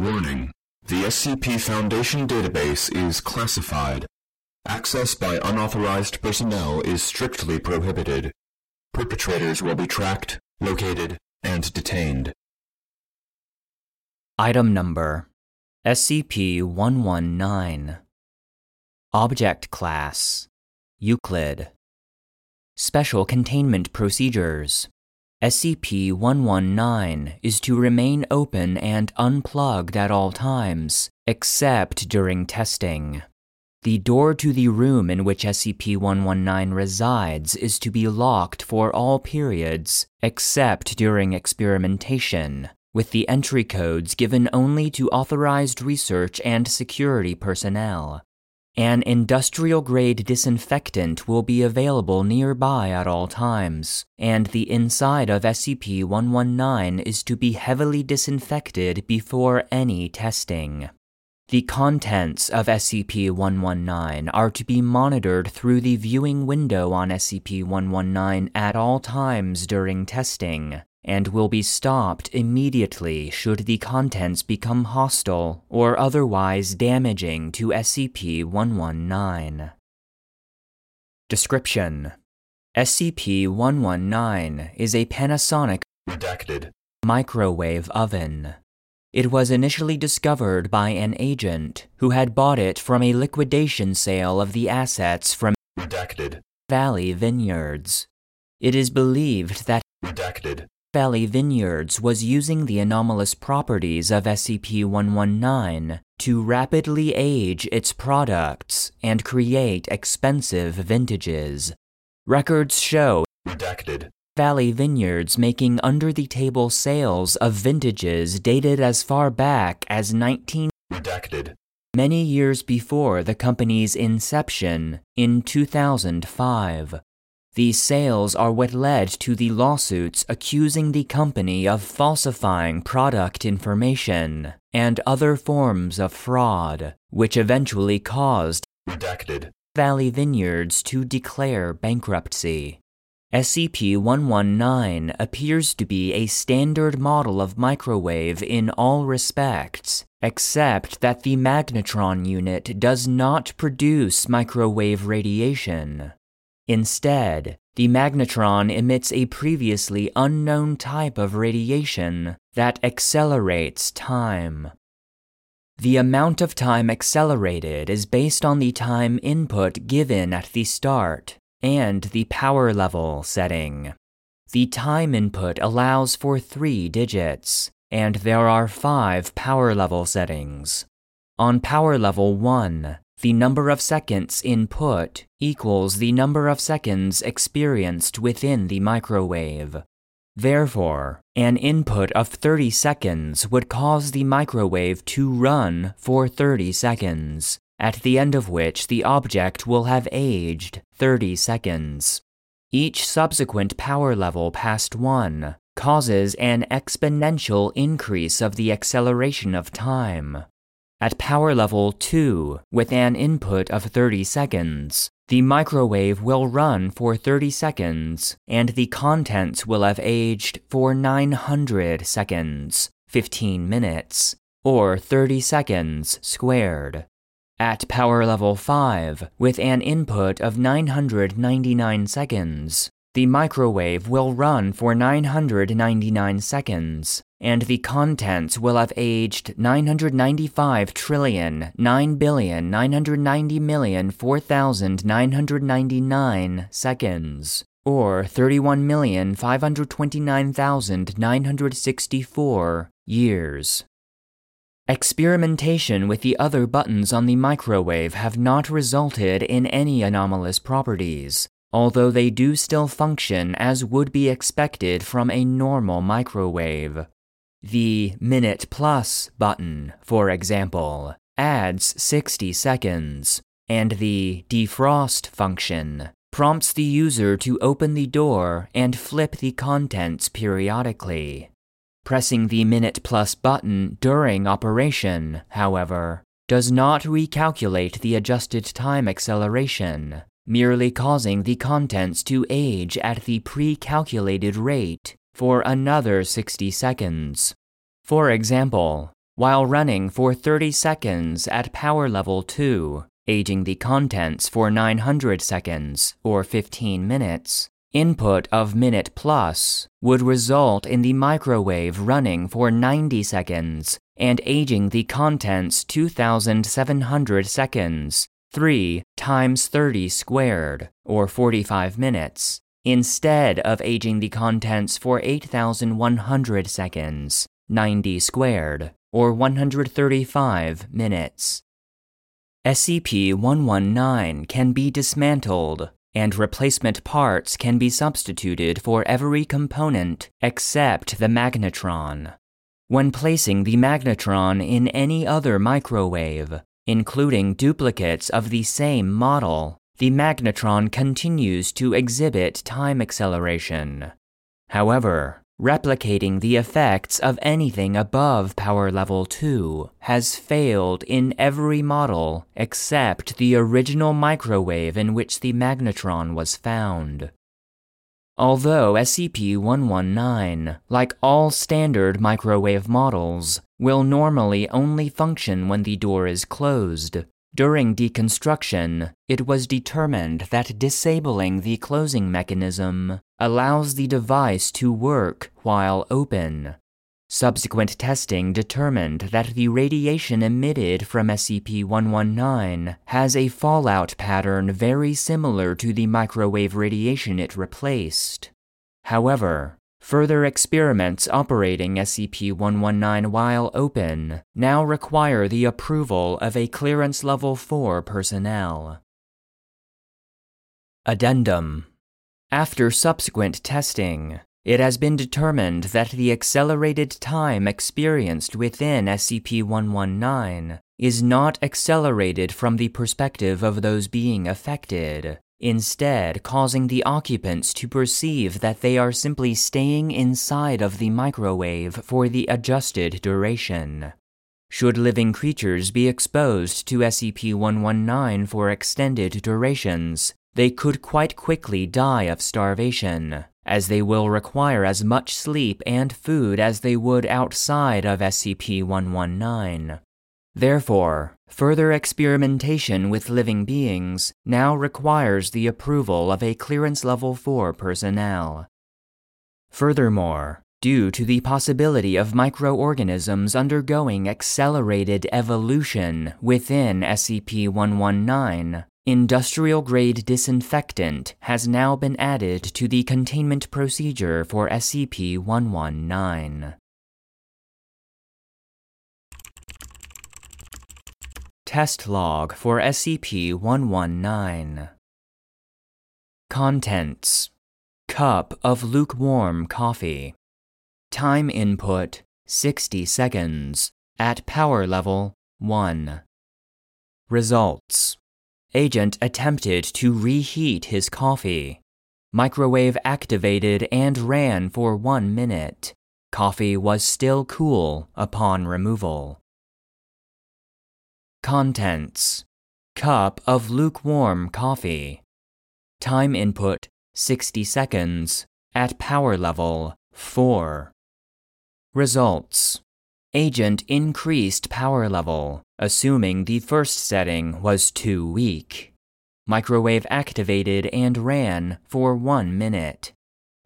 Warning. The SCP Foundation database is classified. Access by unauthorized personnel is strictly prohibited. Perpetrators will be tracked, located, and detained. Item number SCP 119. Object Class Euclid. Special Containment Procedures SCP 119 is to remain open and unplugged at all times, except during testing. The door to the room in which SCP 119 resides is to be locked for all periods, except during experimentation, with the entry codes given only to authorized research and security personnel. An industrial grade disinfectant will be available nearby at all times, and the inside of SCP 119 is to be heavily disinfected before any testing. The contents of SCP 119 are to be monitored through the viewing window on SCP 119 at all times during testing, and will be stopped immediately should the contents become hostile or otherwise damaging to SCP 119. Description SCP 119 is a Panasonic Redacted. microwave oven. It was initially discovered by an agent who had bought it from a liquidation sale of the assets from Redacted. Valley Vineyards. It is believed that Redacted. Valley Vineyards was using the anomalous properties of SCP 119 to rapidly age its products and create expensive vintages. Records show Redacted. Valley Vineyards making under the table sales of vintages dated as far back as 19 Redacted. many years before the company's inception in 2005. These sales are what led to the lawsuits accusing the company of falsifying product information and other forms of fraud, which eventually caused Redacted. Valley Vineyards to declare bankruptcy. SCP 119 appears to be a standard model of microwave in all respects, except that the magnetron unit does not produce microwave radiation. Instead, the magnetron emits a previously unknown type of radiation that accelerates time. The amount of time accelerated is based on the time input given at the start and the power level setting. The time input allows for three digits, and there are five power level settings. On power level 1, the number of seconds input equals the number of seconds experienced within the microwave. Therefore, an input of 30 seconds would cause the microwave to run for 30 seconds, at the end of which the object will have aged 30 seconds. Each subsequent power level past 1 causes an exponential increase of the acceleration of time. At power level 2, with an input of 30 seconds, the microwave will run for 30 seconds, and the contents will have aged for 900 seconds, 15 minutes, or 30 seconds squared. At power level 5, with an input of 999 seconds, the microwave will run for 999 seconds, and the contents will have aged 995 trillion 9 billion 990 million 4999 seconds, or 31,529,964 years. Experimentation with the other buttons on the microwave have not resulted in any anomalous properties, although they do still function as would be expected from a normal microwave. The Minute Plus button, for example, adds 60 seconds, and the Defrost function prompts the user to open the door and flip the contents periodically. Pressing the Minute Plus button during operation, however, does not recalculate the adjusted time acceleration, merely causing the contents to age at the pre calculated rate for another 60 seconds. For example, while running for 30 seconds at power level 2, aging the contents for 900 seconds or 15 minutes, input of minute plus would result in the microwave running for 90 seconds and aging the contents 2700 seconds, 3 times 30 squared, or 45 minutes, instead of aging the contents for 8100 seconds, 90 squared, or 135 minutes. SCP 119 can be dismantled and replacement parts can be substituted for every component except the magnetron. When placing the magnetron in any other microwave, including duplicates of the same model, the magnetron continues to exhibit time acceleration. However, replicating the effects of anything above power level 2 has failed in every model except the original microwave in which the magnetron was found. Although SCP-119, like all standard microwave models, will normally only function when the door is closed, during deconstruction, it was determined that disabling the closing mechanism allows the device to work while open. Subsequent testing determined that the radiation emitted from SCP 119 has a fallout pattern very similar to the microwave radiation it replaced. However, Further experiments operating SCP 119 while open now require the approval of a Clearance Level 4 personnel. Addendum After subsequent testing, it has been determined that the accelerated time experienced within SCP 119 is not accelerated from the perspective of those being affected, instead causing the occupants to perceive that they are simply staying inside of the microwave for the adjusted duration. Should living creatures be exposed to SCP 119 for extended durations, they could quite quickly die of starvation, as they will require as much sleep and food as they would outside of SCP 119. Therefore, further experimentation with living beings now requires the approval of a Clearance Level 4 personnel. Furthermore, due to the possibility of microorganisms undergoing accelerated evolution within SCP 119, industrial grade disinfectant has now been added to the containment procedure for SCP 119. Test log for SCP 119. Contents Cup of lukewarm coffee. Time input 60 seconds. At power level 1. Results Agent attempted to reheat his coffee. Microwave activated and ran for one minute. Coffee was still cool upon removal. Contents Cup of lukewarm coffee. Time input 60 seconds. At power level 4. Results Agent increased power level, assuming the first setting was too weak. Microwave activated and ran for one minute.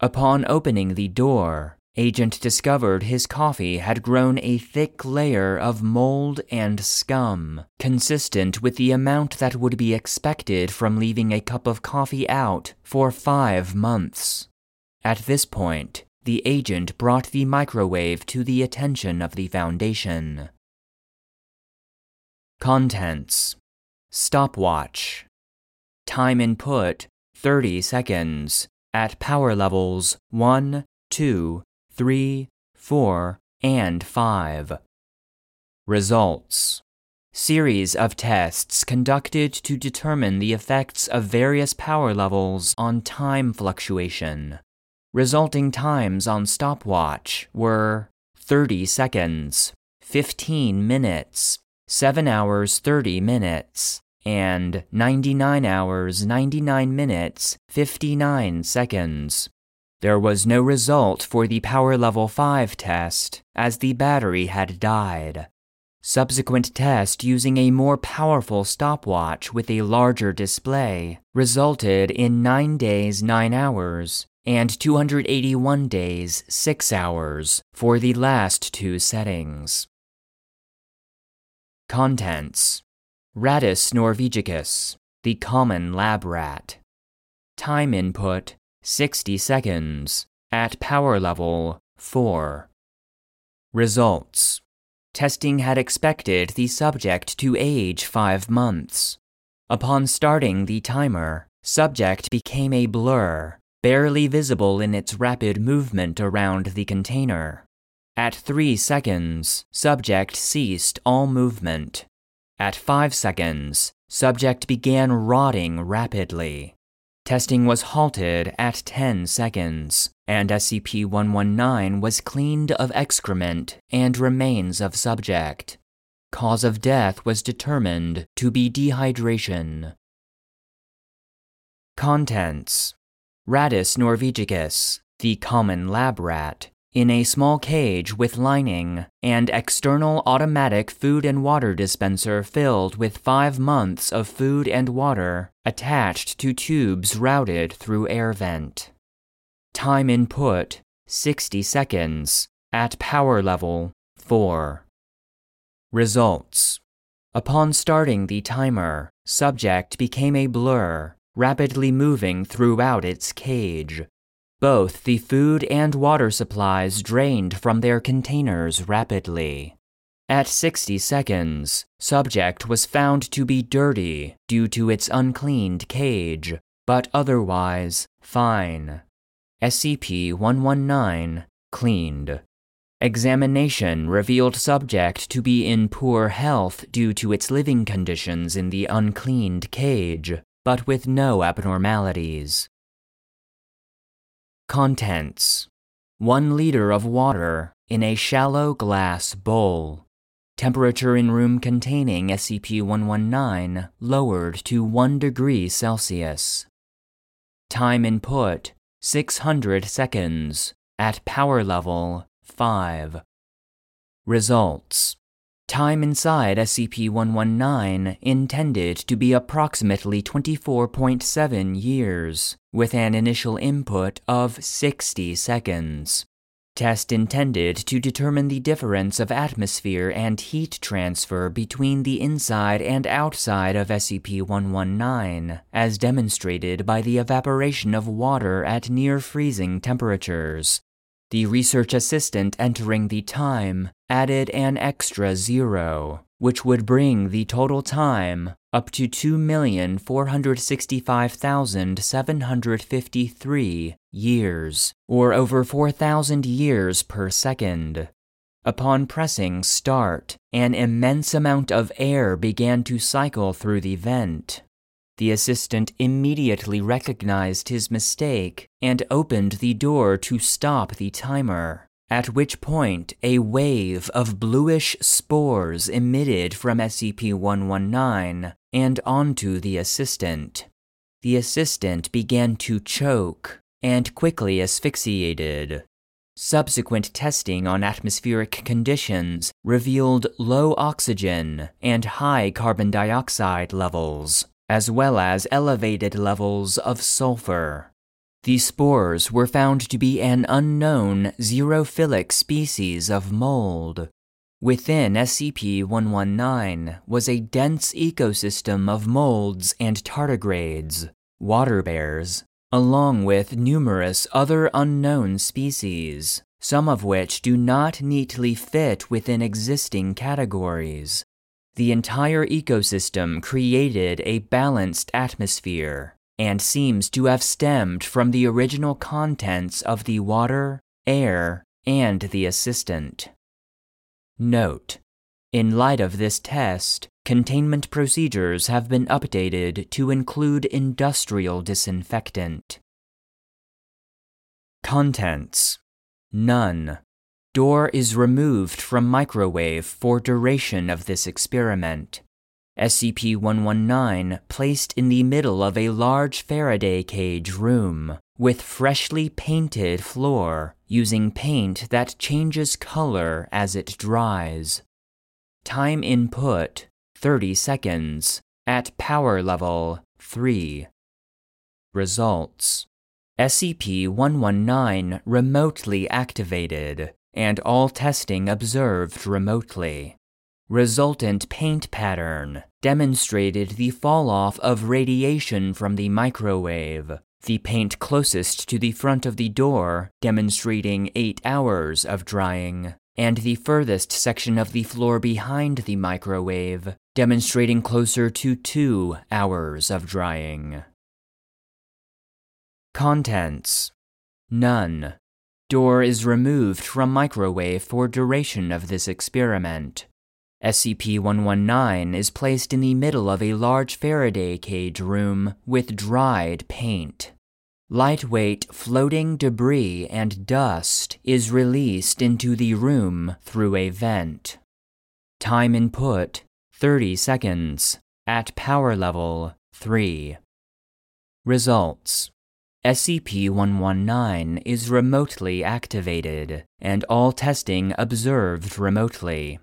Upon opening the door, Agent discovered his coffee had grown a thick layer of mold and scum, consistent with the amount that would be expected from leaving a cup of coffee out for five months. At this point, the agent brought the microwave to the attention of the Foundation. Contents Stopwatch. Time input 30 seconds. At power levels 1, 2, 3, 4, and 5. Results Series of tests conducted to determine the effects of various power levels on time fluctuation. Resulting times on stopwatch were 30 seconds, 15 minutes, 7 hours 30 minutes, and 99 hours 99 minutes 59 seconds. There was no result for the Power Level 5 test, as the battery had died. Subsequent test using a more powerful stopwatch with a larger display resulted in 9 days 9 hours and 281 days 6 hours for the last two settings. Contents Rattus norvegicus, the common lab rat. Time input 60 seconds at power level 4. Results Testing had expected the subject to age five months. Upon starting the timer, subject became a blur, barely visible in its rapid movement around the container. At 3 seconds, subject ceased all movement. At 5 seconds, subject began rotting rapidly. Testing was halted at 10 seconds, and SCP 119 was cleaned of excrement and remains of subject. Cause of death was determined to be dehydration. Contents Rattus norvegicus, the common lab rat, in a small cage with lining and external automatic food and water dispenser filled with five months of food and water attached to tubes routed through air vent. Time input 60 seconds at power level 4. Results Upon starting the timer, subject became a blur, rapidly moving throughout its cage. Both the food and water supplies drained from their containers rapidly. At 60 seconds, subject was found to be dirty due to its uncleaned cage, but otherwise fine. SCP 119 cleaned. Examination revealed subject to be in poor health due to its living conditions in the uncleaned cage, but with no abnormalities. Contents 1 liter of water in a shallow glass bowl. Temperature in room containing SCP 119 lowered to 1 degree Celsius. Time input 600 seconds at power level 5. Results Time inside SCP 119 intended to be approximately 24.7 years, with an initial input of 60 seconds. Test intended to determine the difference of atmosphere and heat transfer between the inside and outside of SCP 119, as demonstrated by the evaporation of water at near freezing temperatures, the research assistant entering the time added an extra zero, which would bring the total time up to 2,465,753 years, or over 4,000 years per second. Upon pressing start, an immense amount of air began to cycle through the vent, the assistant immediately recognized his mistake and opened the door to stop the timer, at which point a wave of bluish spores emitted from SCP 119 and onto the assistant. The assistant began to choke and quickly asphyxiated. Subsequent testing on atmospheric conditions revealed low oxygen and high carbon dioxide levels as well as elevated levels of sulfur. The spores were found to be an unknown xerophilic species of mold. Within SCP 119 was a dense ecosystem of molds and tardigrades, water bears, along with numerous other unknown species, some of which do not neatly fit within existing categories. The entire ecosystem created a balanced atmosphere and seems to have stemmed from the original contents of the water, air, and the assistant. Note In light of this test, containment procedures have been updated to include industrial disinfectant. Contents None. Door is removed from microwave for duration of this experiment. SCP-119 placed in the middle of a large Faraday cage room with freshly painted floor using paint that changes color as it dries. Time input 30 seconds at power level 3. Results SCP 119 remotely activated and all testing observed remotely. Resultant paint pattern demonstrated the fall off of radiation from the microwave, the paint closest to the front of the door demonstrating 8 hours of drying, and the furthest section of the floor behind the microwave demonstrating closer to 2 hours of drying. Contents None. Door is removed from microwave for duration of this experiment. SCP-119 is placed in the middle of a large Faraday cage room with dried paint. Lightweight floating debris and dust is released into the room through a vent. Time input 30 seconds at power level 3. Results SCP 119 is remotely activated, and all testing observed remotely.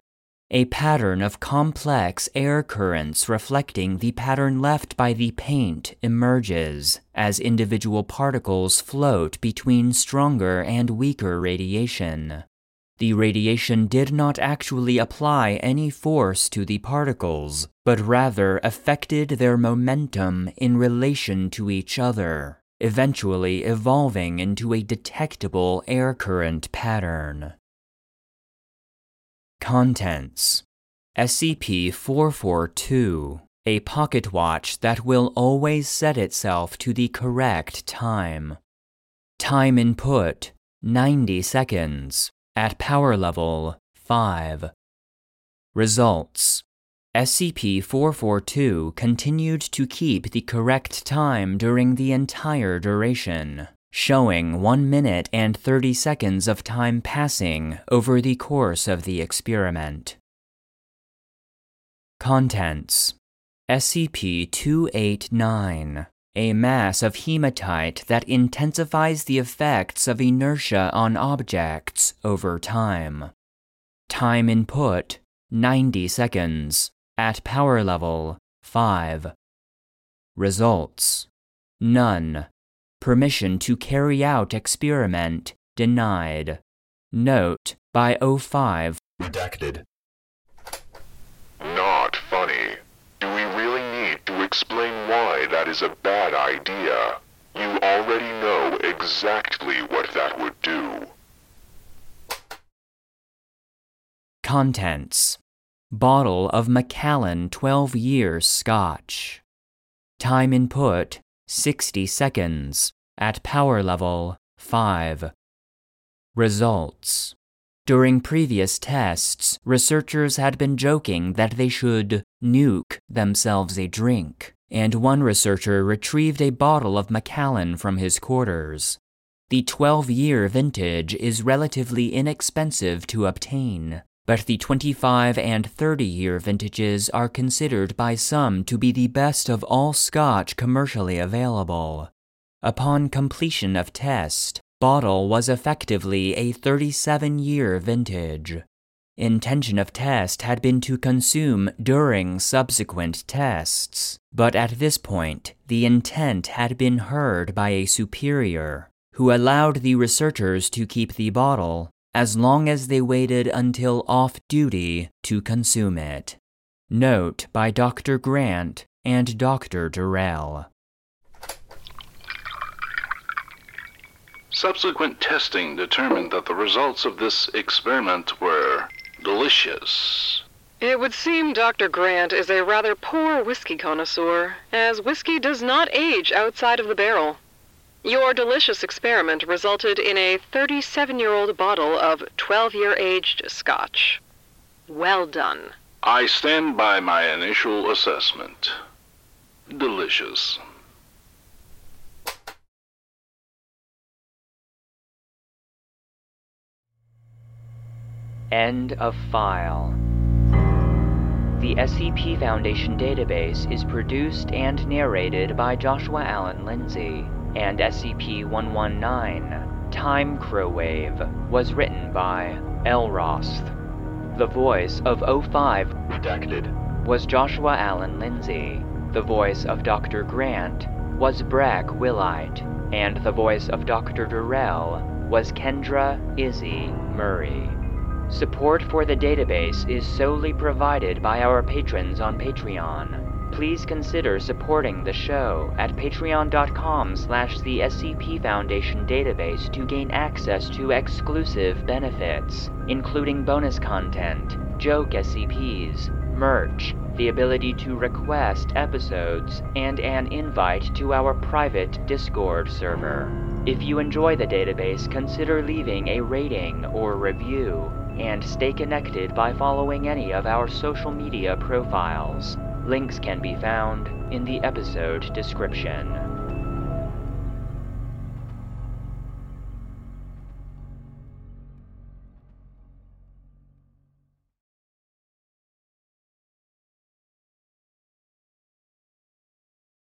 A pattern of complex air currents reflecting the pattern left by the paint emerges as individual particles float between stronger and weaker radiation. The radiation did not actually apply any force to the particles, but rather affected their momentum in relation to each other eventually evolving into a detectable air current pattern. Contents SCP 442, a pocket watch that will always set itself to the correct time. Time input 90 seconds, at power level 5. Results SCP 442 continued to keep the correct time during the entire duration, showing 1 minute and 30 seconds of time passing over the course of the experiment. Contents SCP 289 a mass of hematite that intensifies the effects of inertia on objects over time. Time input 90 seconds at power level 5. Results None. Permission to carry out experiment denied. Note by O5. Redacted. Not funny. Do we really need to explain why that is a bad idea? You already know exactly what that would do. Contents Bottle of Macallan 12 years Scotch. Time input 60 seconds. At power level 5. Results. During previous tests, researchers had been joking that they should nuke themselves a drink, and one researcher retrieved a bottle of Macallan from his quarters. The 12 year vintage is relatively inexpensive to obtain, but the 25 and 30 year vintages are considered by some to be the best of all scotch commercially available. Upon completion of test, bottle was effectively a 37 year vintage. Intention of test had been to consume during subsequent tests, but at this point, the intent had been heard by a superior, who allowed the researchers to keep the bottle as long as they waited until off duty to consume it. Note by Dr. Grant and Dr. Derel. Subsequent testing determined that the results of this experiment were delicious. It would seem Dr. Grant is a rather poor whiskey connoisseur, as whiskey does not age outside of the barrel. Your delicious experiment resulted in a 37 year old bottle of 12 year aged scotch. Well done. I stand by my initial assessment. Delicious. End of file. The SCP Foundation database is produced and narrated by Joshua Alan Lindsay and SCP-119, Timecrowave was written by elrosth. The voice of O5 Redacted. was Joshua Alan Lindsay. The voice of Dr. Grant was Breck Wilhite. And the voice of Dr. Derel was Kendra Izzy Murray. Support for the database is solely provided by our patrons on Patreon. Please consider supporting the show at patreon.com slash the SCP Foundation database to gain access to exclusive benefits, including bonus content, joke SCPs, merch, the ability to request episodes, and an invite to our private Discord server. If you enjoy the database, consider leaving a rating or review, and stay connected by following any of our social media profiles. Links can be found in the episode description.